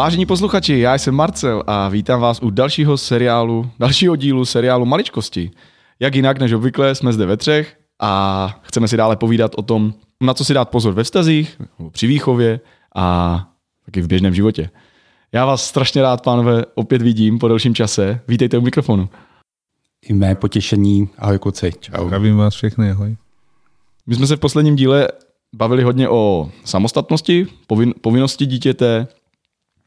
Vážení posluchači, já jsem Marcel a vítám vás u dalšího seriálu, dalšího dílu seriálu Maličkosti. Jak jinak než obvykle jsme zde ve třech a chceme si dále povídat o tom, na co si dát pozor ve vztazích, při výchově a taky v běžném životě. Já vás strašně rád, pánové, opět vidím po delším čase. Vítejte u mikrofonu. I mé potěšení. Ahoj kluci. Čau. Zdravím vás všechny, ahoj. My jsme se v posledním díle bavili hodně o samostatnosti, povin, povinnosti dítěte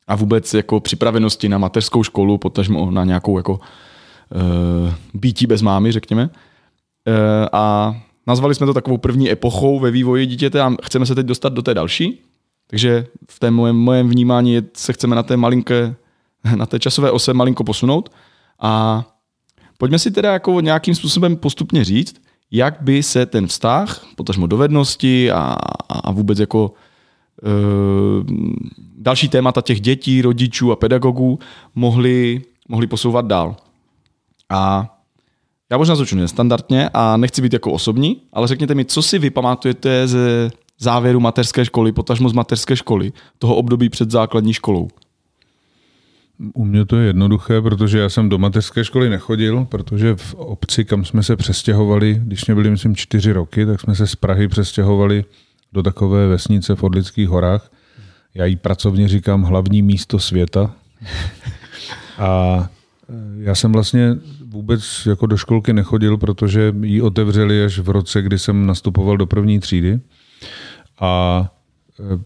a vůbec jako připravenosti na mateřskou školu, potažmo na nějakou jako uh, býtí bez mámy, řekněme. Uh, a nazvali jsme to takovou první epochou ve vývoji dítěte a chceme se teď dostat do té další. Takže v té mojem, mojem vnímání se chceme na té malinké, na té časové ose malinko posunout a pojďme si teda jako nějakým způsobem postupně říct, jak by se ten vztah, potažmo dovednosti a, a vůbec jako další témata těch dětí, rodičů a pedagogů mohli, mohli posouvat dál. A já možná začnu nestandardně a nechci být jako osobní, ale řekněte mi, co si vy pamatujete ze závěru mateřské školy, potažmo z mateřské školy, toho období před základní školou? U mě to je jednoduché, protože já jsem do mateřské školy nechodil, protože v obci, kam jsme se přestěhovali, když mě byli, myslím, čtyři roky, tak jsme se z Prahy přestěhovali do takové vesnice v Odlických horách. Já jí pracovně říkám hlavní místo světa. A e, já jsem vlastně vůbec jako do školky nechodil, protože ji otevřeli až v roce, kdy jsem nastupoval do první třídy. A e,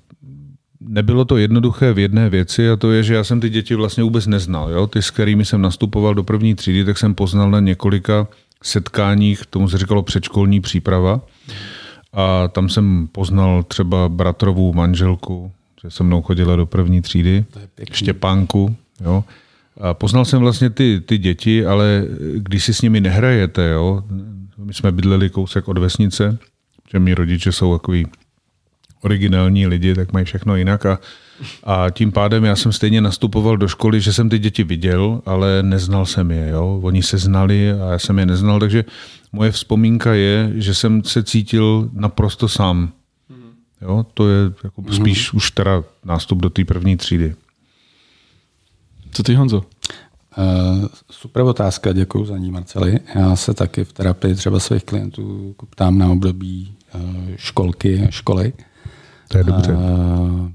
nebylo to jednoduché v jedné věci a to je, že já jsem ty děti vlastně vůbec neznal. Jo? Ty, s kterými jsem nastupoval do první třídy, tak jsem poznal na několika setkáních, tomu se říkalo předškolní příprava. A tam jsem poznal třeba bratrovou manželku, že se mnou chodila do první třídy, Štěpánku. Jo? A poznal jsem vlastně ty, ty děti, ale když si s nimi nehrajete, jo? my jsme bydleli kousek od vesnice, že mý rodiče jsou takový originální lidi, tak mají všechno jinak a, a tím pádem já jsem stejně nastupoval do školy, že jsem ty děti viděl, ale neznal jsem je. Jo? Oni se znali a já jsem je neznal, takže moje vzpomínka je, že jsem se cítil naprosto sám. Jo? To je jako mhm. spíš už teda nástup do té první třídy. Co ty, Honzo? Uh, super otázka, děkuji za ní, Marceli. Já se taky v terapii třeba svých klientů ptám na období uh, školky, školy. To je dobře. Uh,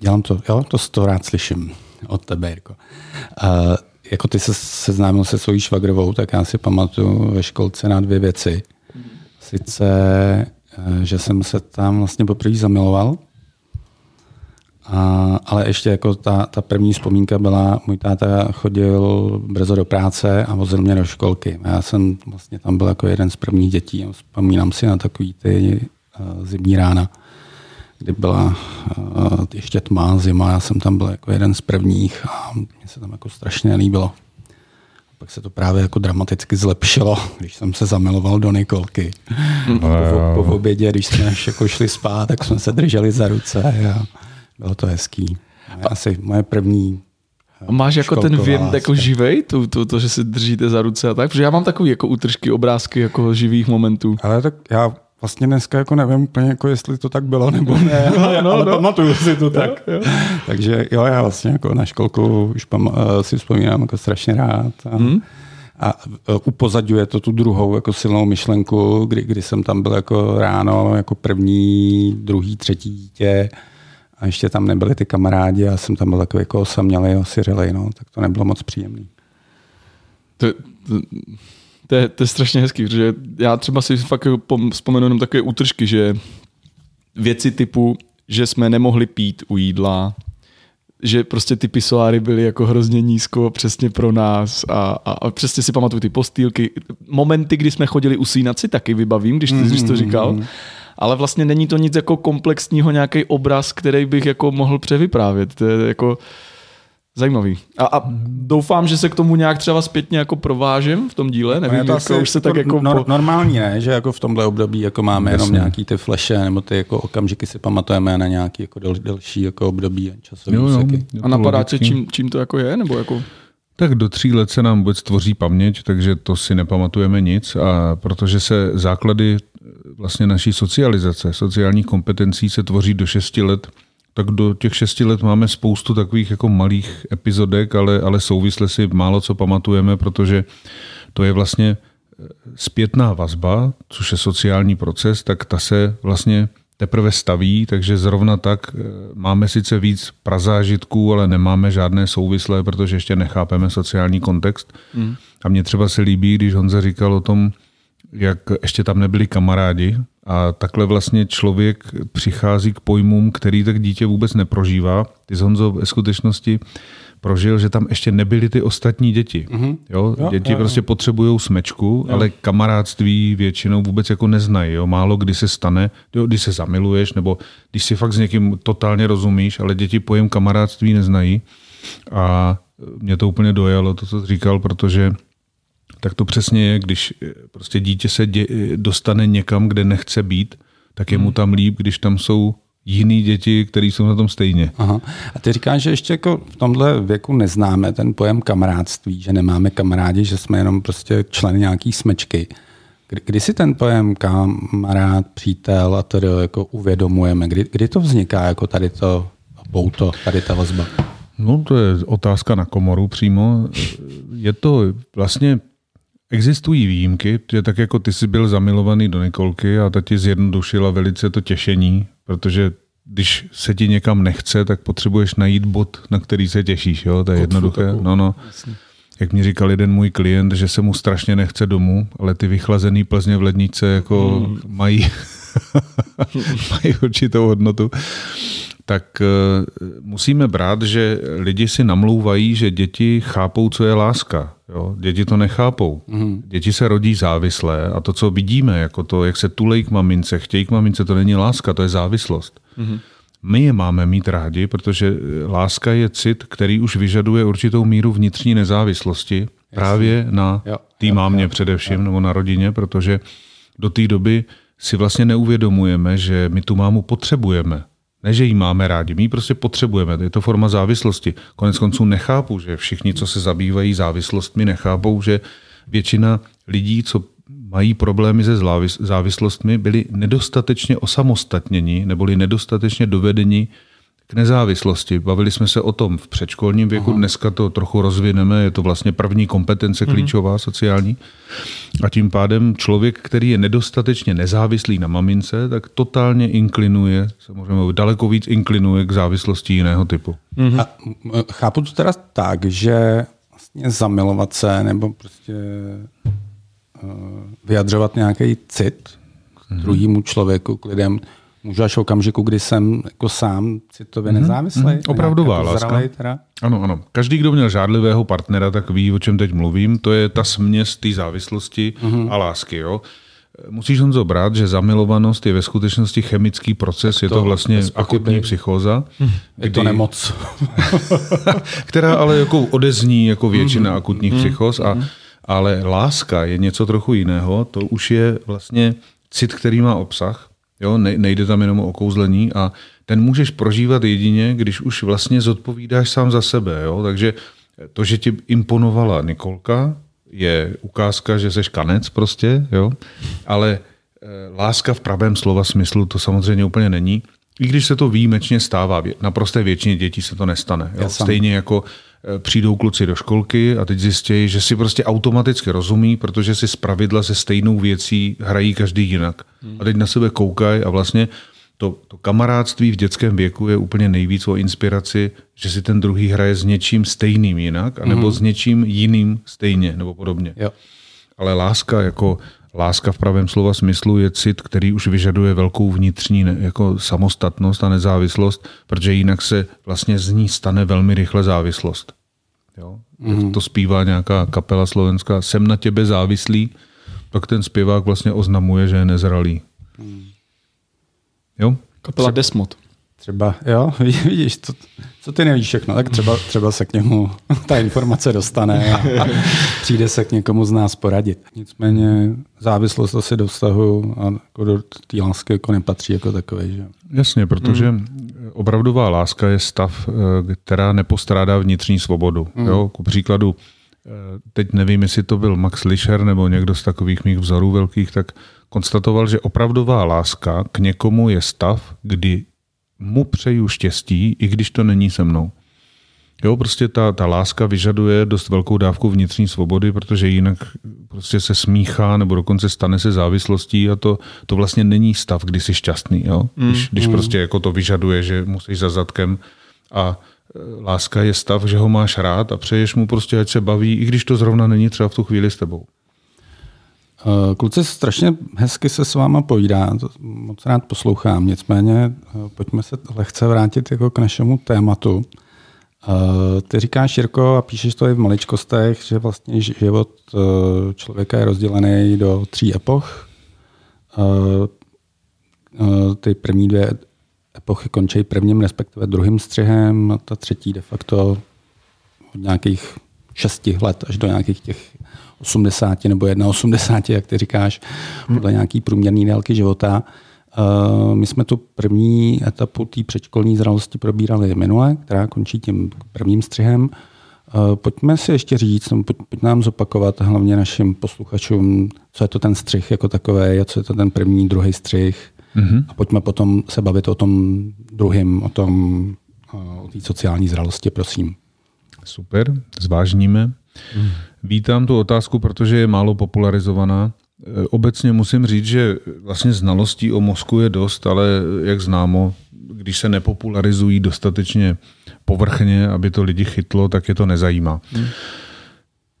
dělám to, jo, to, to rád slyším od tebe, Jirko. Uh, jako ty se seznámil se svojí švagrovou, tak já si pamatuju ve školce na dvě věci. Sice, že jsem se tam vlastně poprvé zamiloval, a, ale ještě jako ta, ta první vzpomínka byla, můj táta chodil brzo do práce a vozil mě do školky. Já jsem vlastně tam byl jako jeden z prvních dětí. Vzpomínám si na takový ty uh, zimní rána kdy byla uh, ještě tma, zima, já jsem tam byl jako jeden z prvních a mně se tam jako strašně líbilo. Pak se to právě jako dramaticky zlepšilo, když jsem se zamiloval do Nikolky. po, po, po obědě, když jsme jako šli spát, tak jsme se drželi za ruce a bylo to hezký. Asi moje první a máš jako ten věm jako živej, to, to, to, že se držíte za ruce a tak? Protože já mám takový jako útržky, obrázky jako živých momentů. Ale tak já Vlastně dneska jako nevím úplně, jako jestli to tak bylo nebo ne, no, no, ale no. pamatuju si to tak. Jo. Takže jo, já vlastně jako na školku už pam, eh, si vzpomínám jako strašně rád. A, hmm. a eh, upozadňuje to tu druhou jako silnou myšlenku, kdy, kdy jsem tam byl jako ráno jako první, druhý, třetí dítě a ještě tam nebyli ty kamarádi a jsem tam byl takový jako osamělý, osiřelej, no, tak to nebylo moc příjemný. To, to, to je, to je strašně hezký, protože já třeba si fakt vzpomenu jenom takové útržky, že věci typu, že jsme nemohli pít u jídla, že prostě ty pisoáry byly jako hrozně nízko přesně pro nás a, a, a přesně si pamatuju ty postýlky. Momenty, kdy jsme chodili usínat si taky vybavím, když ty mm-hmm. jsi to říkal. Ale vlastně není to nic jako komplexního, nějaký obraz, který bych jako mohl převyprávět. To je jako Zajímavý. A, a doufám, že se k tomu nějak třeba zpětně jako provážím v tom díle. Nevím, to jako už se tak jako... Nor, po... Normální ne, že jako v tomhle období jako máme Jasně. jenom nějaký ty fleše nebo ty jako okamžiky si pamatujeme na nějaký jako del, delší jako období časový jo, jo, A napadá tě, čím, čím to jako je? Nebo jako... Tak do tří let se nám vůbec tvoří paměť, takže to si nepamatujeme nic a protože se základy vlastně naší socializace, sociálních kompetencí se tvoří do šesti let tak do těch šesti let máme spoustu takových jako malých epizodek, ale, ale souvisle si málo co pamatujeme, protože to je vlastně eh, zpětná vazba, což je sociální proces, tak ta se vlastně teprve staví, takže zrovna tak eh, máme sice víc prazážitků, ale nemáme žádné souvislé, protože ještě nechápeme sociální kontext. Mm. A mně třeba se líbí, když Honza říkal o tom, jak ještě tam nebyli kamarádi a takhle vlastně člověk přichází k pojmům, který tak dítě vůbec neprožívá. Ty z Honzo ve skutečnosti prožil, že tam ještě nebyly ty ostatní děti. Mm-hmm. Jo? Jo, děti jo, prostě jo. potřebují smečku, jo. ale kamarádství většinou vůbec jako neznají. Jo? Málo kdy se stane, jo, když se zamiluješ, nebo když si fakt s někým totálně rozumíš, ale děti pojem kamarádství neznají. A mě to úplně dojalo, to, co jsi říkal, protože tak to přesně je, když prostě dítě se dě, dostane někam, kde nechce být, tak je mu hmm. tam líp, když tam jsou jiný děti, které jsou na tom stejně. Aha. A ty říkáš, že ještě jako v tomhle věku neznáme ten pojem kamarádství, že nemáme kamarádi, že jsme jenom prostě člen nějaký smečky. Kdy, kdy si ten pojem kamarád, přítel a to jako uvědomujeme? Kdy, kdy to vzniká jako tady to pouto, tady ta vazba? No to je otázka na komoru přímo. Je to vlastně Existují výjimky, že tak jako ty jsi byl zamilovaný do Nikolky a ta ti zjednodušila velice to těšení, protože když se ti někam nechce, tak potřebuješ najít bod, na který se těšíš. Jo? To je jednoduché. No, no. Jak mi říkal jeden můj klient, že se mu strašně nechce domů, ale ty vychlazený Plzně v lednice jako hmm. mají, mají určitou hodnotu tak eh, musíme brát, že lidi si namlouvají, že děti chápou, co je láska. Jo? Děti to nechápou. Mm. Děti se rodí závislé a to, co vidíme, jako to, jak se tulej k mamince, chtějí k mamince, to není láska, to je závislost. Mm. My je máme mít rádi, protože láska je cit, který už vyžaduje určitou míru vnitřní nezávislosti Jasně. právě na té mámě především, jo. nebo na rodině, protože do té doby si vlastně neuvědomujeme, že my tu mámu potřebujeme. Ne, že ji máme rádi, my ji prostě potřebujeme, je to forma závislosti. Konec konců nechápu, že všichni, co se zabývají závislostmi, nechápou, že většina lidí, co mají problémy se závislostmi, byli nedostatečně osamostatněni, neboli nedostatečně dovedeni k nezávislosti. Bavili jsme se o tom v předškolním věku, Aha. dneska to trochu rozvineme, je to vlastně první kompetence mhm. klíčová, sociální. A tím pádem člověk, který je nedostatečně nezávislý na mamince, tak totálně inklinuje, samozřejmě daleko víc inklinuje k závislosti jiného typu. Mhm. A chápu to teda tak, že vlastně zamilovat se nebo prostě uh, vyjadřovat nějaký cit k mhm. druhému člověku, k lidem, Můžu až v okamžiku, kdy jsem jako sám citově mm-hmm. nezávislý. Mm-hmm. Opravdová jako láska. Teda. Ano, ano. Každý, kdo měl žádlivého partnera, tak ví, o čem teď mluvím. To je ta směs té závislosti mm-hmm. a lásky. Jo? Musíš on zobrat, že zamilovanost je ve skutečnosti chemický proces, to, je to vlastně akutní psychóza. Hm, je kdy, to nemoc. která ale jako odezní jako většina mm-hmm. akutních mm-hmm. psychóz. A, ale láska je něco trochu jiného. To už je vlastně cit, který má obsah Jo, nejde tam jenom o kouzlení a ten můžeš prožívat jedině, když už vlastně zodpovídáš sám za sebe. Jo? Takže to, že ti imponovala Nikolka, je ukázka, že seš kanec prostě, jo? ale eh, láska v pravém slova smyslu to samozřejmě úplně není. I když se to výjimečně stává, na prosté většině dětí se to nestane. Jo? Stejně jako Eh, přijdou kluci do školky a teď zjistí, že si prostě automaticky rozumí, protože si zpravidla se stejnou věcí hrají každý jinak. A teď na sebe koukají a vlastně to, to kamarádství v dětském věku je úplně nejvíc o inspiraci, že si ten druhý hraje s něčím stejným jinak, anebo mm. s něčím jiným stejně, nebo podobně. Jo. Ale láska jako láska v pravém slova smyslu je cit, který už vyžaduje velkou vnitřní jako samostatnost a nezávislost, protože jinak se vlastně z ní stane velmi rychle závislost. Jo? Mm. To zpívá nějaká kapela slovenská, jsem na těbe závislý, pak ten zpěvák vlastně oznamuje, že je nezralý. Mm. Jo? Kapela Desmod. Třeba, jo, vidíš, to, co ty nevíš všechno, tak třeba, třeba se k němu ta informace dostane a, a přijde se k někomu z nás poradit. Nicméně závislost asi do vztahu a jako do té lásky jako nepatří jako takové. Že? Jasně, protože mm. opravdová láska je stav, eh, která nepostrádá vnitřní svobodu. Mm. Jo? Ku příkladu, eh, teď nevím, jestli to byl Max Lischer nebo někdo z takových mých vzorů velkých, tak konstatoval, že opravdová láska k někomu je stav, kdy mu přeju štěstí, i když to není se mnou. Jo, prostě ta, ta láska vyžaduje dost velkou dávku vnitřní svobody, protože jinak prostě se smíchá nebo dokonce stane se závislostí a to, to vlastně není stav, kdy jsi šťastný. Jo? Když, když mm. prostě jako to vyžaduje, že musíš za zadkem a e, láska je stav, že ho máš rád a přeješ mu prostě, ať se baví, i když to zrovna není třeba v tu chvíli s tebou. E, kluci, strašně hezky se s váma povídá, moc rád poslouchám, nicméně e, pojďme se lehce vrátit jako k našemu tématu. Uh, ty říkáš, Jirko, a píšeš to i v maličkostech, že vlastně život člověka je rozdělený do tří epoch. Ty první dvě epochy končí prvním, respektive druhým střihem, a ta třetí de facto od nějakých šesti let až do nějakých těch 80 nebo 1,80, jak ty říkáš, podle nějaký průměrný délky života. Eh, my jsme tu první etapu té předškolní zralosti probírali minule, která končí tím prvním střihem. Eh, pojďme si ještě říct, pojď, pojď nám zopakovat hlavně našim posluchačům, co je to ten střih jako takové, co je to ten první, druhý střih. Mm-hmm. A pojďme potom se bavit o tom druhém, o tom eh, o té sociální zralosti, prosím. Super, zvážníme. Mm. Vítám tu otázku, protože je málo popularizovaná. Eh, obecně musím říct, že vlastně znalostí o mozku je dost, ale jak známo, když se nepopularizují dostatečně povrchně, aby to lidi chytlo, tak je to nezajímá. Hmm.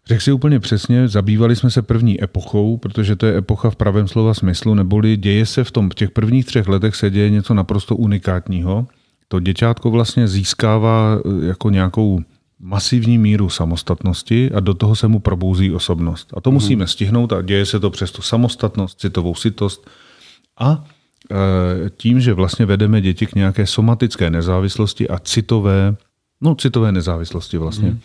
Řekl si úplně přesně, zabývali jsme se první epochou, protože to je epocha v pravém slova smyslu, neboli děje se v tom, v těch prvních třech letech se děje něco naprosto unikátního. To děťátko vlastně získává eh, jako nějakou masivní míru samostatnosti a do toho se mu probouzí osobnost. A to mm. musíme stihnout a děje se to přes tu samostatnost, citovou sitost a e, tím, že vlastně vedeme děti k nějaké somatické nezávislosti a citové, no citové nezávislosti vlastně. Mm.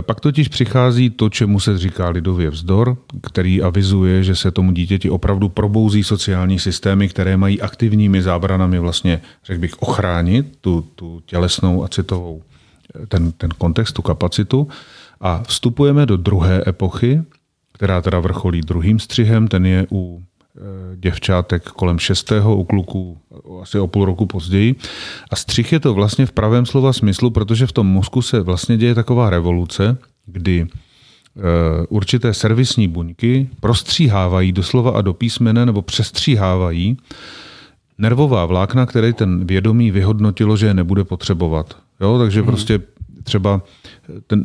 Pak totiž přichází to, čemu se říká lidově vzdor, který avizuje, že se tomu dítěti opravdu probouzí sociální systémy, které mají aktivními zábranami vlastně, řekl bych, ochránit tu, tu tělesnou a citovou ten, ten kontext, tu kapacitu. A vstupujeme do druhé epochy, která teda vrcholí druhým střihem, ten je u e, děvčátek kolem šestého, u kluků asi o půl roku později. A střih je to vlastně v pravém slova smyslu, protože v tom mozku se vlastně děje taková revoluce, kdy e, určité servisní buňky prostříhávají doslova a do písmene nebo přestříhávají nervová vlákna, které ten vědomí vyhodnotilo, že je nebude potřebovat. Jo, takže hmm. prostě třeba ten,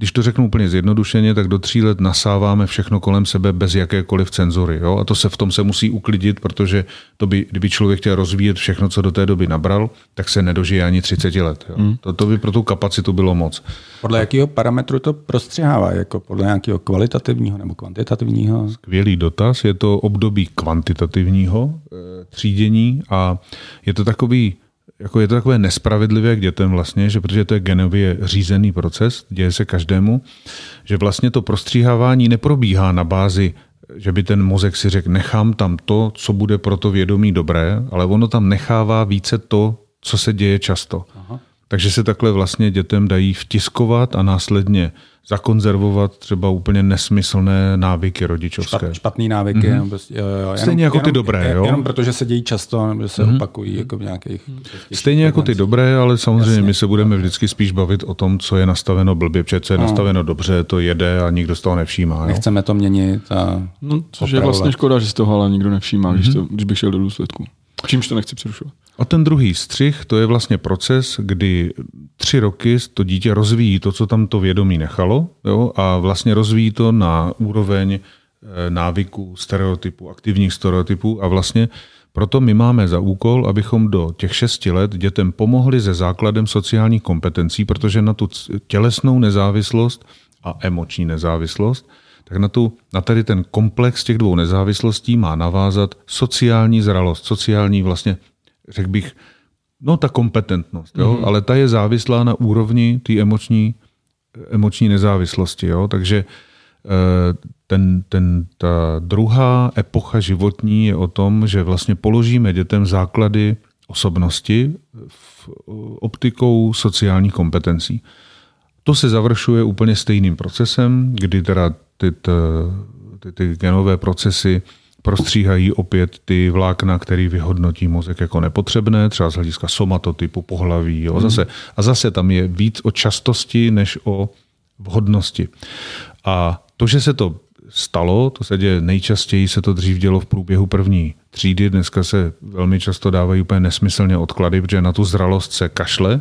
když to řeknu úplně zjednodušeně, tak do tří let nasáváme všechno kolem sebe bez jakékoliv cenzory. Jo? A to se v tom se musí uklidit, protože to by, kdyby člověk chtěl rozvíjet všechno, co do té doby nabral, tak se nedožije ani 30 let. Jo? Hmm. To, to by pro tu kapacitu bylo moc. Podle jakého parametru to prostřihává? Jako podle nějakého kvalitativního nebo kvantitativního? Skvělý dotaz. Je to období kvantitativního e, třídění a je to takový jako je to takové nespravedlivé k dětem vlastně, že protože to je genově řízený proces, děje se každému, že vlastně to prostříhávání neprobíhá na bázi, že by ten mozek si řekl, nechám tam to, co bude pro to vědomí dobré, ale ono tam nechává více to, co se děje často. Aha. Takže se takhle vlastně dětem dají vtiskovat a následně zakonzervovat třeba úplně nesmyslné návyky rodičovské. Špat, špatný návyky. Mm-hmm. Jenom, prostě, jo, jo, Stejně jako jenom, ty dobré. Jo? Jenom protože se dějí často, nebo se mm-hmm. opakují jako v nějakých... Stejně jako ty dobré, ale samozřejmě Jasně. my se budeme vždycky spíš bavit o tom, co je nastaveno blbě, protože co je no. nastaveno dobře, to jede a nikdo z toho nevšímá. Jo? Nechceme to měnit a No, což je vlastně škoda, že z toho ale nikdo nevšímá, mm-hmm. když, to, když bych šel do důsledku. Čímž to nechci přerušovat. A ten druhý střih, to je vlastně proces, kdy tři roky to dítě rozvíjí to, co tam to vědomí nechalo jo, a vlastně rozvíjí to na úroveň eh, návyků, stereotypů, aktivních stereotypů a vlastně proto my máme za úkol, abychom do těch šesti let dětem pomohli se základem sociálních kompetencí, protože na tu tělesnou nezávislost a emoční nezávislost, tak na, tu, na tady ten komplex těch dvou nezávislostí má navázat sociální zralost, sociální vlastně řekl bych, no ta kompetentnost, jo? Mm-hmm. ale ta je závislá na úrovni té emoční, emoční nezávislosti. Jo? Takže eh, ten, ten, ta druhá epocha životní je o tom, že vlastně položíme dětem základy osobnosti v optikou sociálních kompetencí. To se završuje úplně stejným procesem, kdy teda ty, ty, ty genové procesy prostříhají opět ty vlákna, který vyhodnotí mozek jako nepotřebné, třeba z hlediska somatotypu, pohlaví. Jo. Zase, a zase tam je víc o častosti než o vhodnosti. A to, že se to stalo, to se děje nejčastěji, se to dřív dělo v průběhu první třídy, dneska se velmi často dávají úplně nesmyslně odklady, protože na tu zralost se kašle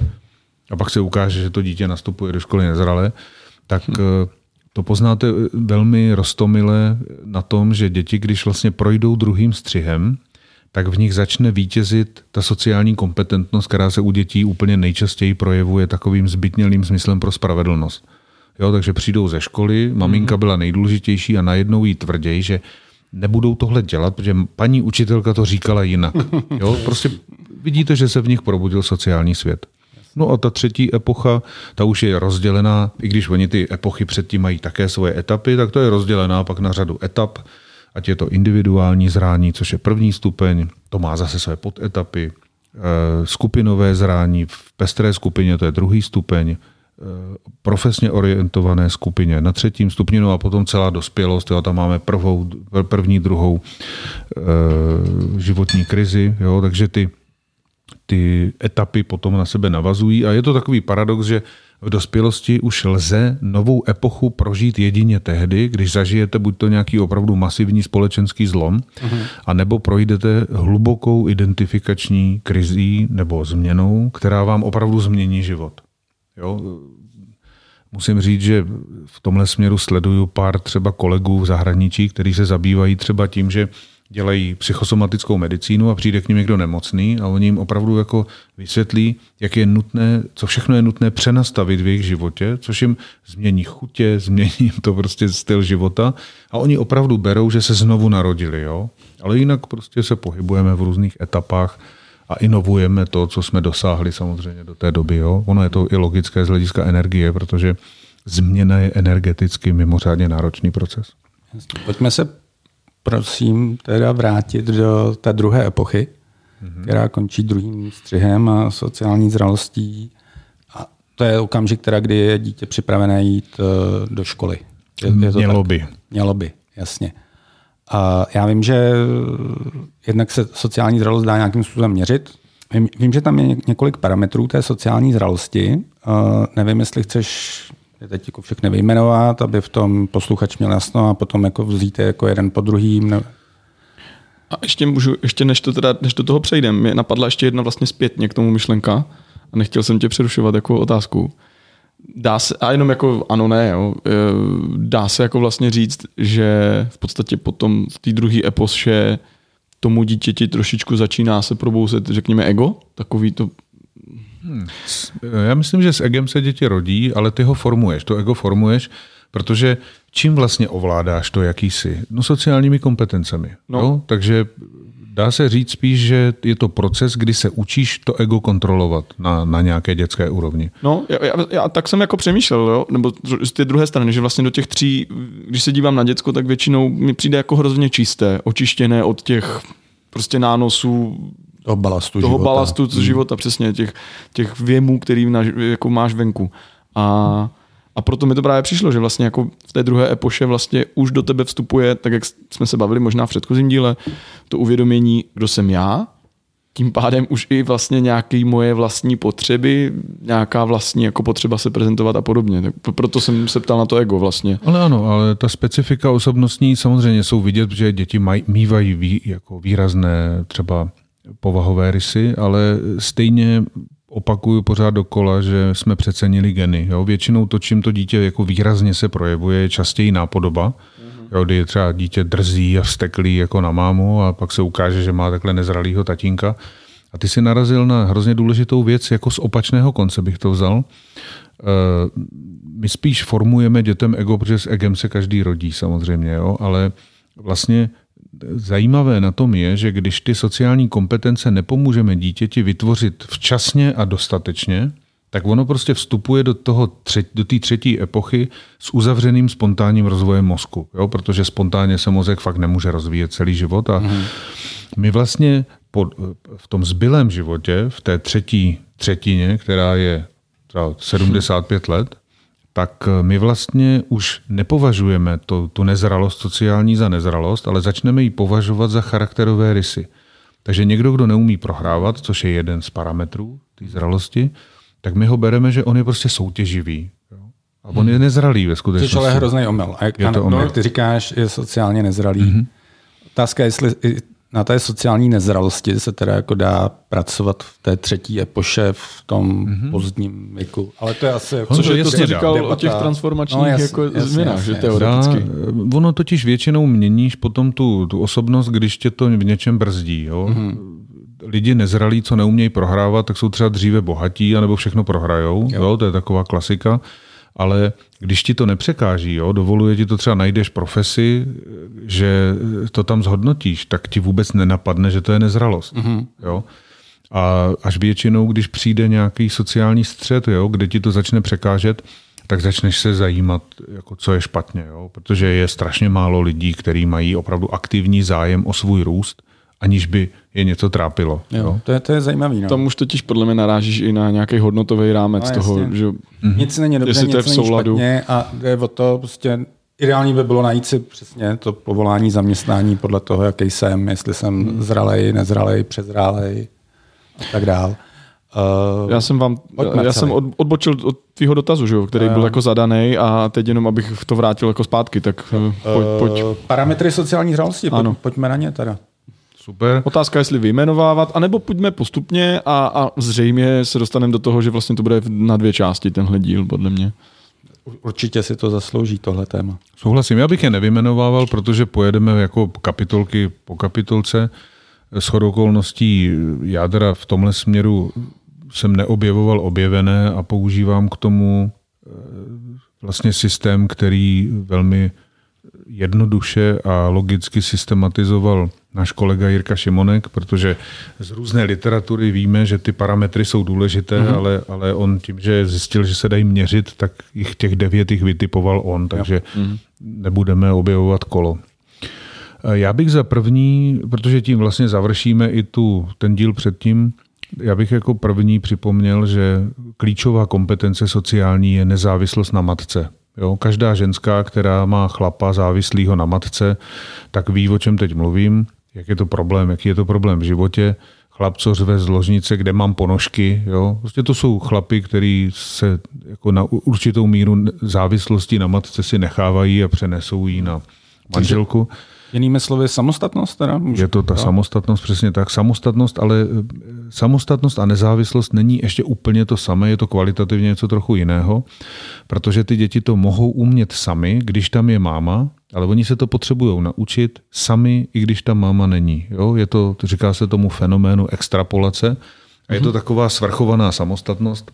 a pak se ukáže, že to dítě nastupuje do školy nezralé, tak hmm. To poznáte velmi roztomile na tom, že děti, když vlastně projdou druhým střihem, tak v nich začne vítězit ta sociální kompetentnost, která se u dětí úplně nejčastěji projevuje takovým zbytnělým smyslem pro spravedlnost. Jo, takže přijdou ze školy, maminka mhm. byla nejdůležitější a najednou jí tvrději, že nebudou tohle dělat, protože paní učitelka to říkala jinak. Jo, prostě vidíte, že se v nich probudil sociální svět. No a ta třetí epocha, ta už je rozdělená, i když oni ty epochy předtím mají také svoje etapy, tak to je rozdělená pak na řadu etap, ať je to individuální zrání, což je první stupeň, to má zase své podetapy, eh, skupinové zrání v pestré skupině, to je druhý stupeň, Eh, profesně orientované skupině na třetím stupni, no a potom celá dospělost, jo, tam máme prvou, první, druhou e, životní krizi, jo, takže ty, ty etapy potom na sebe navazují a je to takový paradox, že v dospělosti už lze novou epochu prožít jedině tehdy, když zažijete buď to nějaký opravdu masivní společenský zlom, uh-huh. a nebo projdete hlubokou identifikační krizí nebo změnou, která vám opravdu změní život. Jo? Musím říct, že v tomhle směru sleduju pár třeba kolegů v zahraničí, kteří se zabývají třeba tím, že dělají psychosomatickou medicínu a přijde k ním někdo nemocný a oni jim opravdu jako vysvětlí, jak je nutné, co všechno je nutné přenastavit v jejich životě, což jim změní chutě, změní jim to prostě styl života a oni opravdu berou, že se znovu narodili. Jo? Ale jinak prostě se pohybujeme v různých etapách a inovujeme to, co jsme dosáhli samozřejmě do té doby. Jo? Ono je to i logické z hlediska energie, protože změna je energeticky mimořádně náročný proces. Pojďme se prosím teda vrátit do té druhé epochy, mm-hmm. která končí druhým střihem a sociální zralostí. A to je okamžik, teda, kdy je dítě připravené jít uh, do školy. Je, je to Mělo tak? by. Mělo by, jasně. A já vím, že jednak se sociální zralost dá nějakým způsobem měřit. Vím, vím že tam je několik parametrů té sociální zralosti. Uh, nevím, jestli chceš teď jako všechny vyjmenovat, aby v tom posluchač měl jasno a potom jako vzít je jako jeden po druhým. Ne... A ještě můžu, ještě než, to teda, než do toho přejdem, mě napadla ještě jedna vlastně zpětně k tomu myšlenka a nechtěl jsem tě přerušovat jako otázku dá se, a jenom jako ano, ne, jo, e, dá se jako vlastně říct, že v podstatě potom v té druhé epoše tomu dítěti trošičku začíná se probouzet, řekněme, ego, takový to Hmm. Já myslím, že s egem se děti rodí, ale ty ho formuješ, to ego formuješ, protože čím vlastně ovládáš to, jaký jsi? No sociálními kompetencemi. No. Jo? Takže Dá se říct spíš, že je to proces, kdy se učíš to ego kontrolovat na, na nějaké dětské úrovni. No, já, já, já tak jsem jako přemýšlel, jo? nebo z té druhé strany, že vlastně do těch tří, když se dívám na děcko, tak většinou mi přijde jako hrozně čisté, očištěné od těch prostě nánosů toho balastu toho života. balastu hmm. života, přesně, těch, těch věmů, který na, jako máš venku. A a proto mi to právě přišlo, že vlastně jako v té druhé epoše vlastně už do tebe vstupuje, tak jak jsme se bavili možná v předchozím díle, to uvědomění, kdo jsem já, tím pádem už i vlastně nějaké moje vlastní potřeby, nějaká vlastní jako potřeba se prezentovat a podobně. Tak proto jsem se ptal na to ego vlastně. Ale ano, ale ta specifika osobnostní samozřejmě jsou vidět, že děti maj, mývají vý, jako výrazné třeba povahové rysy, ale stejně opakuju pořád dokola, že jsme přecenili geny. Jo? Většinou to, čím to dítě jako výrazně se projevuje, je častěji nápodoba. Mm-hmm. Jo, kdy je třeba dítě drzí a vsteklý jako na mámu a pak se ukáže, že má takhle nezralýho tatínka. A ty si narazil na hrozně důležitou věc, jako z opačného konce bych to vzal. Eh, my spíš formujeme dětem ego, protože s egem se každý rodí samozřejmě, jo? ale vlastně zajímavé na tom je, že když ty sociální kompetence nepomůžeme dítěti vytvořit včasně a dostatečně, tak ono prostě vstupuje do toho třetí, do té třetí epochy s uzavřeným spontánním rozvojem mozku, jo? protože spontánně se mozek fakt nemůže rozvíjet celý život a mm. my vlastně po, v tom zbylém životě, v té třetí třetině, která je 75 let, tak my vlastně už nepovažujeme to, tu nezralost sociální za nezralost, ale začneme ji považovat za charakterové rysy. Takže někdo, kdo neumí prohrávat, což je jeden z parametrů té zralosti, tak my ho bereme, že on je prostě soutěživý. A on je nezralý ve skutečnosti. Což ale hrozný omyl. A jak, Je to omyl. ty říkáš, je sociálně nezralý. Mhm. Mm-hmm. Otázka je, jestli na té sociální nezralosti se teda jako dá pracovat v té třetí epoše v tom mm-hmm. pozdním věku. Ale to je asi... Jako Což to je to, jasně co říkal o Debata. těch transformačních No, jasně, jako jasně, změnách, jasně, že teoreticky. Dá, ono totiž většinou měníš potom tu, tu osobnost, když tě to v něčem brzdí. Jo? Mm-hmm. Lidi nezralí, co neumějí prohrávat, tak jsou třeba dříve bohatí, anebo všechno prohrajou. Jo. Jo? To je taková klasika. Ale když ti to nepřekáží, jo, dovoluje ti to třeba najdeš profesi, že to tam zhodnotíš, tak ti vůbec nenapadne, že to je nezralost. Mm-hmm. Jo? A až většinou, když přijde nějaký sociální střed, jo, kde ti to začne překážet, tak začneš se zajímat, jako co je špatně. Jo? Protože je strašně málo lidí, kteří mají opravdu aktivní zájem o svůj růst, aniž by je něco trápilo. Jo? Jo, to je, to je zajímavý. No. Tam už totiž podle mě narážíš i na nějaký hodnotový rámec No, toho, jasně. že Nic není dobře, Jestli nic to je v není souladu. špatně a jde o to, prostě ideální by bylo najít si přesně to povolání, zaměstnání podle toho, jaký jsem, jestli jsem Hmm. zralej, nezralej, přezrálej a tak dál. Uh, Já jsem vám, já celý. jsem od, odbočil od tvýho dotazu, že jo, který byl jako zadaný a teď jenom, abych to vrátil jako zpátky, tak eh, pojď, pojď. Uh, parametry sociální zralosti, pojď, Ano. pojďme na ně teda. Super. Otázka, jestli vyjmenovávat, anebo půjdeme postupně a, a zřejmě se dostaneme do toho, že vlastně to bude na dvě části tenhle díl, podle mě. Určitě si to zaslouží tohle téma. Souhlasím, já bych je nevymenovával, protože pojedeme jako kapitolky po kapitolce. S chodou okolností já teda v tomhle směru jsem neobjevoval objevené a používám k tomu eh, vlastně systém, který velmi jednoduše a logicky systematizoval náš kolega Jirka Šimonek, protože z různé literatury víme, že ty parametry jsou důležité, mm-hmm. ale, ale on tím, že zjistil, že se dají měřit, tak jich těch devět jich vytipoval on, takže mm-hmm. nebudeme objevovat kolo. Já bych za první, protože tím vlastně završíme i tu, ten díl předtím, já bych jako první připomněl, že klíčová kompetence sociální je nezávislost na matce. Jo, každá ženská, která má chlapa závislého na matce, tak ví, o čem teď mluvím, jak je to problém, jaký je to problém v životě. Chlap, co řve z ložnice, kde mám ponožky. Jo? Prostě to jsou chlapy, který se jako na určitou míru závislosti na matce si nechávají a přenesou ji na manželku. Jinými slovy, samostatnost teda? Můžu? Je to ta samostatnost, přesně tak. Samostatnost, ale eh, samostatnost a nezávislost není ještě úplně to samé, je to kvalitativně něco trochu jiného, protože ty děti to mohou umět sami, když tam je máma, ale oni se to potřebují naučit sami, i když tam máma není. Jo? Je to, říká se tomu fenoménu extrapolace a je to taková svrchovaná samostatnost,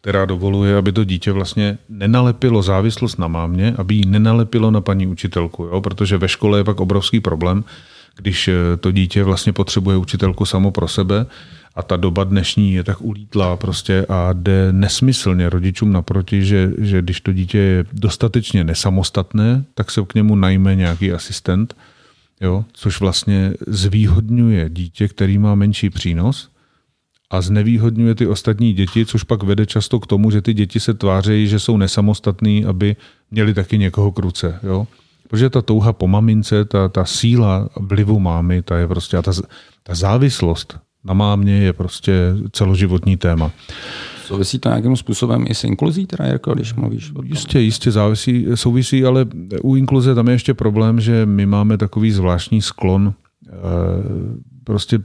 která dovoluje, aby to dítě vlastně nenalepilo závislost na mámě, aby ji nenalepilo na paní učitelku, jo? protože ve škole je pak obrovský problém, když eh, to dítě vlastně potřebuje učitelku samo pro sebe a ta doba dnešní je tak ulítlá prostě a jde nesmyslně rodičům naproti, že, že když to dítě je dostatečně nesamostatné, tak se k němu najme nějaký asistent, jo? což vlastně zvýhodňuje dítě, který má menší přínos, a znevýhodňuje ty ostatní děti, což pak vede často k tomu, že ty děti se tvářejí, že jsou nesamostatní, aby měli taky někoho k ruce. Jo? Protože ta touha po mamince, ta, ta síla vlivu mámy, ta je prostě, a ta, ta závislost na mámě je prostě celoživotní téma. Souvisí to nějakým způsobem i s inkluzí, teda, Jirko, když mluvíš o tom? Jistě, jistě závisí, souvisí, ale u inkluze tam je ještě problém, že my máme takový zvláštní sklon eh, prostě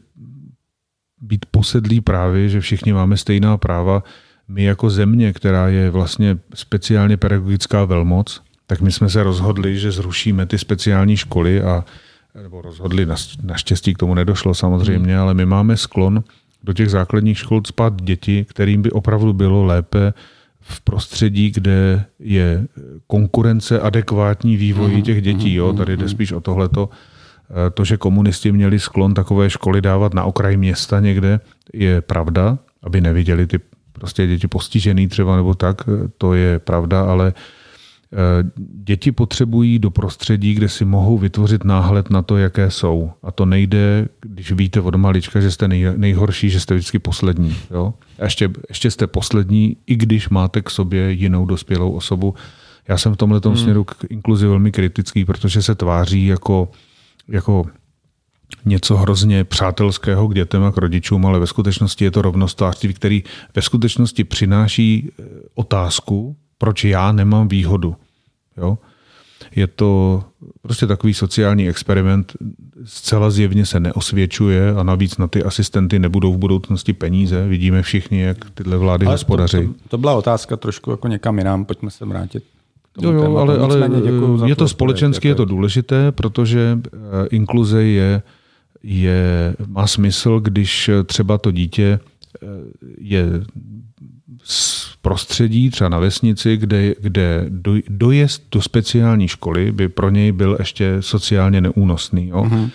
být posedlí právě, že všichni máme stejná práva. My jako země, která je vlastně speciálně pedagogická velmoc, tak my jsme se rozhodli, že zrušíme ty speciální školy a nebo rozhodli, naš- naštěstí k tomu nedošlo samozřejmě, ale my máme sklon do těch základních škol spát děti, kterým by opravdu bylo lépe v prostředí, kde je konkurence adekvátní vývoji těch dětí. Jo? Tady jde spíš o tohleto. To, že komunisti měli sklon takové školy dávat na okraj města někde, je pravda, aby neviděli ty prostě děti postižený třeba nebo tak, eh, to je pravda, ale Děti potřebují do prostředí, kde si mohou vytvořit náhled na to, jaké jsou. A to nejde, když víte od malička, že jste nej, nejhorší, že jste vždycky poslední. Jo? A ještě, ještě jste poslední, i když máte k sobě jinou dospělou osobu. Já jsem v tomhle hmm. směru k inkluzi velmi kritický, protože se tváří jako, jako něco hrozně přátelského k dětem a k rodičům, ale ve skutečnosti je to rovnostářství, který ve skutečnosti přináší eh, otázku, proč já nemám výhodu. Jo? Je to prostě takový sociální experiment, zcela zjevně se neosvědčuje a navíc na ty asistenty nebudou v budoucnosti peníze. Vidíme všichni, jak tyhle vlády hospodaří. To, to, to byla otázka trošku jako někam jinam, pojďme se vrátit Jo, jo, ale, ale je to společensky, je to důležité, protože eh, inkluze je je, má smysl, když třeba to dítě eh, je z prostředí, třeba na vesnici, kde, kde dojezd do speciální školy by pro něj byl ještě sociálně neúnosný. Jo? Uh-huh.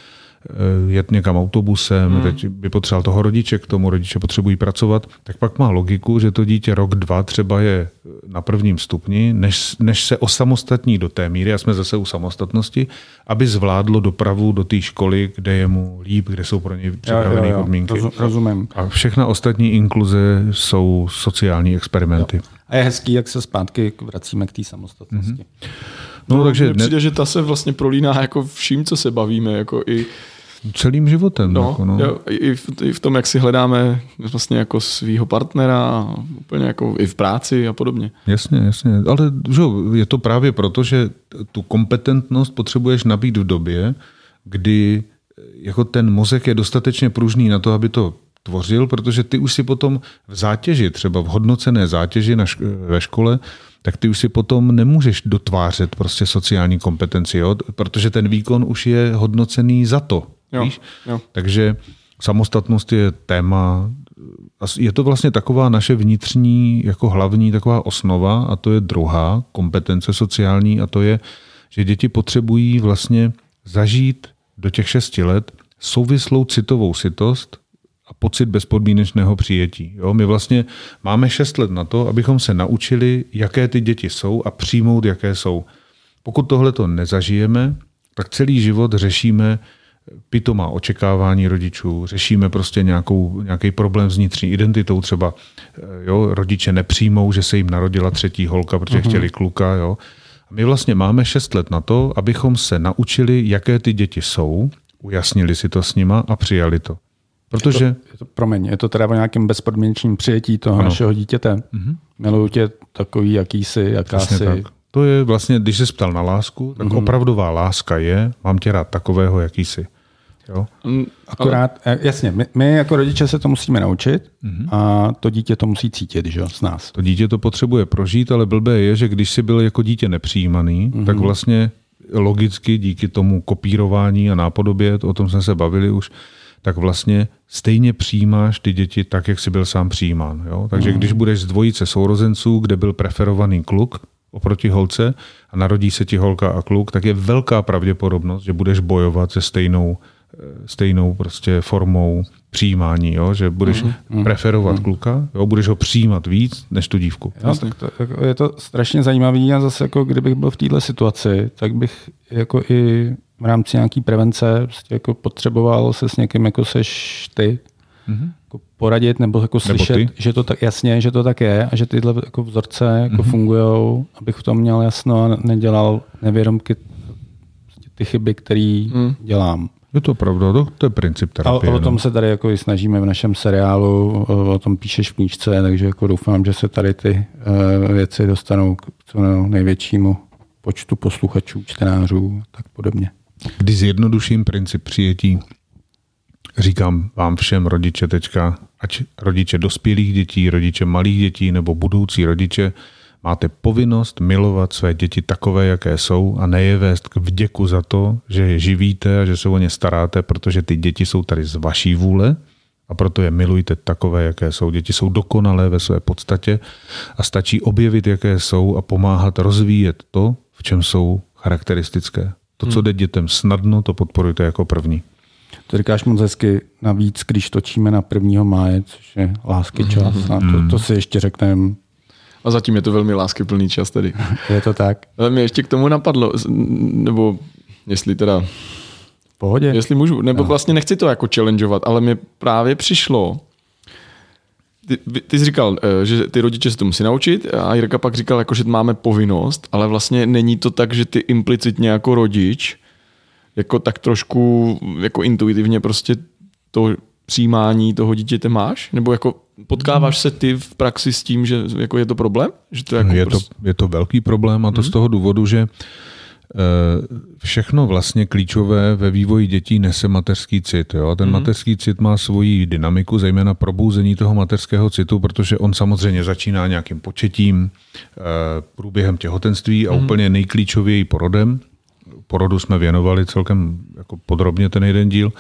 Eh, jet někam autobusem, hmm. teď by potřeboval toho rodiče, k tomu rodiče potřebují pracovat, tak pak má logiku, že to dítě rok, dva třeba je na prvním stupni, než, než se osamostatní do té míry, a jsme zase u samostatnosti, aby zvládlo dopravu do té školy, kde je mu líp, kde jsou pro něj připravené podmínky. Rozumím. A všechna ostatní inkluze jsou sociální experimenty. Jo. A je hezký, jak se zpátky vracíme k té samostatnosti. Mm-hmm. No, no takže přijde, ne... že ta se vlastně prolíná jako vším, co se bavíme, jako i celým životem. No, jako no. Jo, i, v, I v tom, jak si hledáme vlastně jako svého partnera, úplně jako i v práci a podobně. Jasně, jasně. Ale že, je to právě proto, že tu kompetentnost potřebuješ nabít v době, kdy jako ten mozek je dostatečně pružný na to, aby to tvořil, protože ty už si potom v zátěži, třeba v hodnocené zátěži na šk- ve škole, tak ty už si potom nemůžeš dotvářet prostě sociální kompetenci, jo? protože ten výkon už je hodnocený za to. Jo, víš? Jo. Takže samostatnost je téma, je to vlastně taková naše vnitřní, jako hlavní taková osnova a to je druhá kompetence sociální a to je, že děti potřebují vlastně zažít do těch šesti let souvislou citovou sitost a pocit bezpodmínečného přijetí. Jo? My vlastně máme šest let na to, abychom se naučili, jaké ty děti jsou a přijmout, jaké jsou. Pokud tohle to nezažijeme, tak celý život řešíme pitomá očekávání rodičů, řešíme prostě nějakou, nějaký problém s vnitřní identitou, třeba eh, jo, rodiče nepřijmou, že se jim narodila třetí holka, protože uh-huh. chtěli kluka. Jo. A my vlastně máme šest let na to, abychom se naučili, jaké ty děti jsou, ujasnili si to s nima a přijali to. Protože... Je to, je to, promiň, je to teda o nějakém bezpodmínečním přijetí toho ano. našeho dítěte. Uh-huh. Miluju tě takový, jaký jsi, jaká jsi. Tak. To je vlastně, když jsi ptal na lásku, tak uh-huh. opravdová láska je, mám tě rád takového, jaký jsi. Jo? Mm, Akorát, ale... jasně, my, my jako rodiče se to musíme naučit uh-huh. a to dítě to musí cítit, že z nás. To dítě to potřebuje prožít, ale blbé je, že když jsi byl jako dítě nepřijímaný, uh-huh. tak vlastně logicky díky tomu kopírování a nápodobě, o tom jsme se bavili už, tak vlastně stejně přijímáš ty děti tak, jak jsi byl sám přijímán. Jo? Takže mm. když budeš z dvojice sourozenců, kde byl preferovaný kluk oproti holce a narodí se ti holka a kluk, tak je velká pravděpodobnost, že budeš bojovat se stejnou, eh, stejnou prostě formou přijímání, jo? že budeš mm, preferovat mm. kluka, jo? budeš ho přijímat víc než tu dívku. Jo, tak to, jako je to strašně zajímavé a zase jako kdybych byl v této situaci, tak bych jako i v rámci nějaký prevence prostě jako potřeboval se s někým, jako seš ty, mm-hmm. jako poradit nebo jako nebo slyšet, ty? že to tak jasně, že to tak je a že tyhle jako vzorce jako mm-hmm. fungují, abych v tom měl jasno a nedělal nevědomky ty chyby, které mm. dělám. Je to pravda, to, to je princip terapie. A o tom no. se tady jako i snažíme v našem seriálu, o tom píšeš v knížce, takže jako doufám, že se tady ty uh, věci dostanou k co největšímu počtu posluchačů, čtenářů tak podobně. Když zjednoduším princip přijetí, říkám vám všem rodiče teďka, ať rodiče dospělých dětí, rodiče malých dětí nebo budoucí rodiče, máte povinnost milovat své děti takové, jaké jsou a ne je vést k vděku za to, že je živíte a že se o ně staráte, protože ty děti jsou tady z vaší vůle a proto je milujte takové, jaké jsou. Děti jsou dokonalé ve své podstatě a stačí objevit, jaké jsou a pomáhat rozvíjet to, v čem jsou charakteristické. To, co hmm. jde dětem snadno, to podporujte jako první. To říkáš moc hezky. Navíc, když točíme na 1. máje, což je lásky čas, mm-hmm. a to, to si ještě řekneme A zatím je to velmi láskyplný čas tedy. Je to tak? Ale mě ještě k tomu napadlo, nebo jestli teda... V pohodě. Jestli můžu, nebo no. vlastně nechci to jako challengeovat, ale mi právě přišlo, ty, ty jsi říkal, eh, že ty rodiče se to musí naučit a Jirka pak říkal, jako, že máme povinnost, ale vlastně není to tak, že ty implicitně jako rodič jako tak trošku jako intuitivně prostě to přijímání toho dítěte máš? Nebo jako potkáváš se ty v praxi s tím, že jako je to problém? Že to jako je, prostě... to, je to velký problém a to mm-hmm. z toho důvodu, že eh, všechno vlastně klíčové ve vývoji dětí nese mateřský cit. Jo? Ten mm-hmm. mateřský cit má svoji dynamiku, zejména probouzení toho mateřského citu, protože on samozřejmě začíná nějakým početím, eh, průběhem těhotenství a mm-hmm. úplně nejklíčověji porodem. Porodu jsme věnovali celkem jako podrobně ten jeden díl.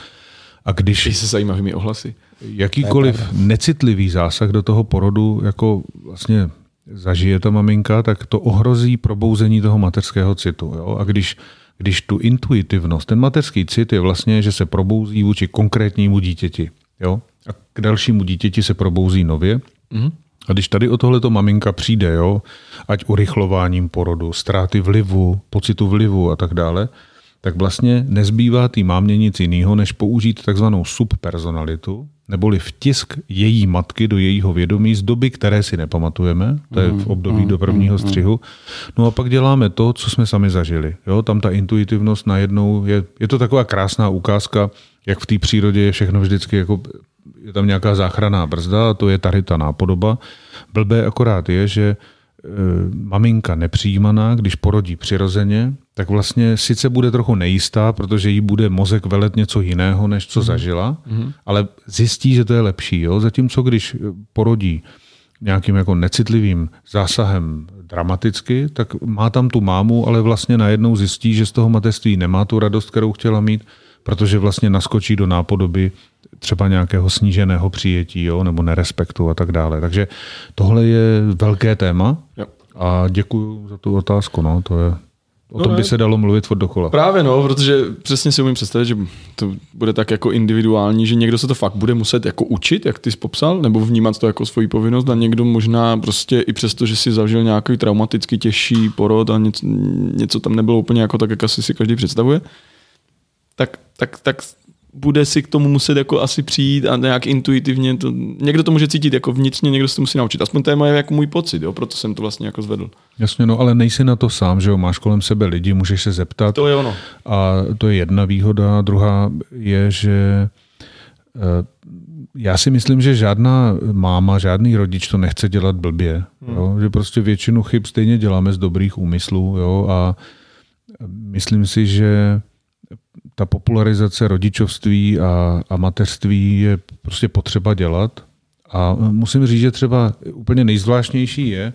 A když... Když se zajímavými ohlasy. Jakýkoliv necitlivý zásah do toho porodu jako vlastně zažije ta maminka, tak to ohrozí probouzení toho mateřského citu. Jo? A když, když tu intuitivnost, ten mateřský cit je vlastně, že se probouzí vůči konkrétnímu dítěti. Jo? A k dalšímu dítěti se probouzí nově. Mm-hmm. A když tady o tohleto maminka přijde, jo, ať urychlováním porodu, ztráty vlivu, pocitu vlivu a tak dále, tak vlastně nezbývá tý mámě nic jiného, než použít takzvanou subpersonalitu, neboli vtisk její matky do jejího vědomí z doby, které si nepamatujeme, to je v mm, období do prvního mm, střihu. No a pak děláme to, co jsme sami zažili. Jo, tam ta intuitivnost najednou je, je to taková krásná ukázka, jak v té přírodě je všechno vždycky jako je tam nějaká záchranná brzda, a to je tady ta nápodoba. Blbé akorát je, že maminka nepřijímaná, když porodí přirozeně, tak vlastně sice bude trochu nejistá, protože jí bude mozek velet něco jiného, než co mm. zažila, mm. ale zjistí, že to je lepší. Jo? Zatímco když porodí nějakým jako necitlivým zásahem dramaticky, tak má tam tu mámu, ale vlastně najednou zjistí, že z toho mateřství nemá tu radost, kterou chtěla mít, protože vlastně naskočí do nápodoby třeba nějakého sníženého přijetí jo, nebo nerespektu a tak dále. Takže tohle je velké téma jo. a děkuji za tu otázku. No, to je, o no tom ne. by se dalo mluvit od dokola. Právě no, protože přesně si umím představit, že to bude tak jako individuální, že někdo se to fakt bude muset jako učit, jak ty jsi popsal, nebo vnímat to jako svoji povinnost a někdo možná prostě i přesto, že si zažil nějaký traumaticky těžší porod a něco, něco tam nebylo úplně jako tak, jak asi si každý představuje, tak, tak, tak bude si k tomu muset jako asi přijít a nějak intuitivně to, někdo to může cítit jako vnitřně, někdo se to musí naučit. Aspoň to je moje jako můj pocit, jo, proto jsem to vlastně jako zvedl. Jasně, no ale nejsi na to sám, že jo, máš kolem sebe lidi, můžeš se zeptat. To je ono. A to je jedna výhoda, druhá je, že eh, já si myslím, že žádná máma, žádný rodič to nechce dělat blbě. Hmm. Jo? Že prostě většinu chyb stejně děláme z dobrých úmyslů jo? a myslím si, že ta popularizace rodičovství a, a mateřství je prostě potřeba dělat. A musím říct, že třeba úplně nejzvláštnější je,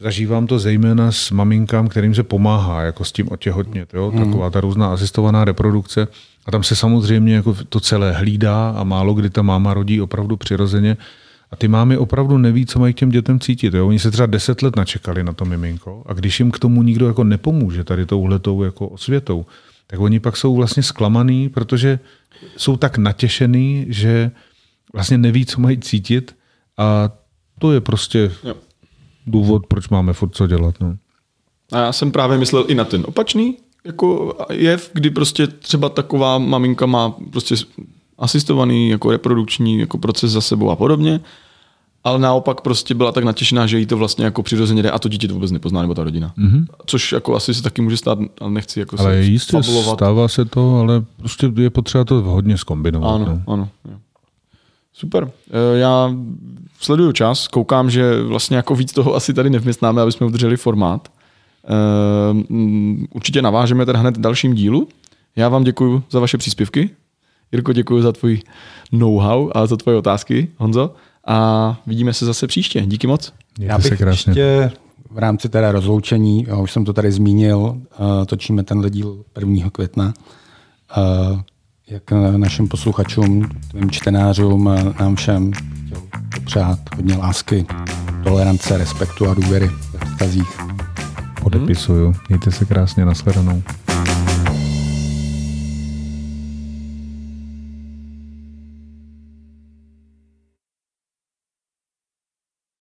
zažívám to zejména s maminkám, kterým se pomáhá jako s tím otěhotnět. Jo? Hmm. Taková ta různá asistovaná reprodukce. A tam se samozřejmě jako to celé hlídá a málo kdy ta máma rodí opravdu přirozeně. A ty mámy opravdu neví, co mají k těm dětem cítit. Jo? Oni se třeba deset let načekali na to miminko a když jim k tomu nikdo jako nepomůže tady touhletou jako osvětou, tak oni pak jsou vlastně zklamaný, protože jsou tak natěšený, že vlastně neví, co mají cítit a to je prostě jo. důvod, proč máme furt co dělat. No. A já jsem právě myslel i na ten opačný jako jev, kdy prostě třeba taková maminka má prostě asistovaný jako reprodukční jako proces za sebou a podobně ale naopak prostě byla tak natěšená, že jí to vlastně jako přirozeně jde a to dítě to vůbec nepozná, nebo ta rodina. Mm-hmm. Což jako asi se taky může stát, ale nechci jako ale se jistě fabulovat. stává se to, ale prostě je potřeba to hodně zkombinovat. Ano, no. ano. Jo. Super. E, já sleduju čas, koukám, že vlastně jako víc toho asi tady nevměstnáme, aby jsme udrželi formát. E, určitě navážeme teda hned dalším dílu. Já vám děkuji za vaše příspěvky. Jirko, děkuji za tvůj know-how a za tvoje otázky. Honzo, a vidíme se zase příště. Díky moc. Já bych se krásně. ještě v rámci teda rozloučení, já už jsem to tady zmínil, uh, točíme tenhle díl 1. května. Uh, jak našim posluchačům, tvým čtenářům, nám všem chtěl popřát hodně lásky, tolerance, respektu a důvěry ve vztazích. Podepisuju. Mějte se krásně, nashledanou.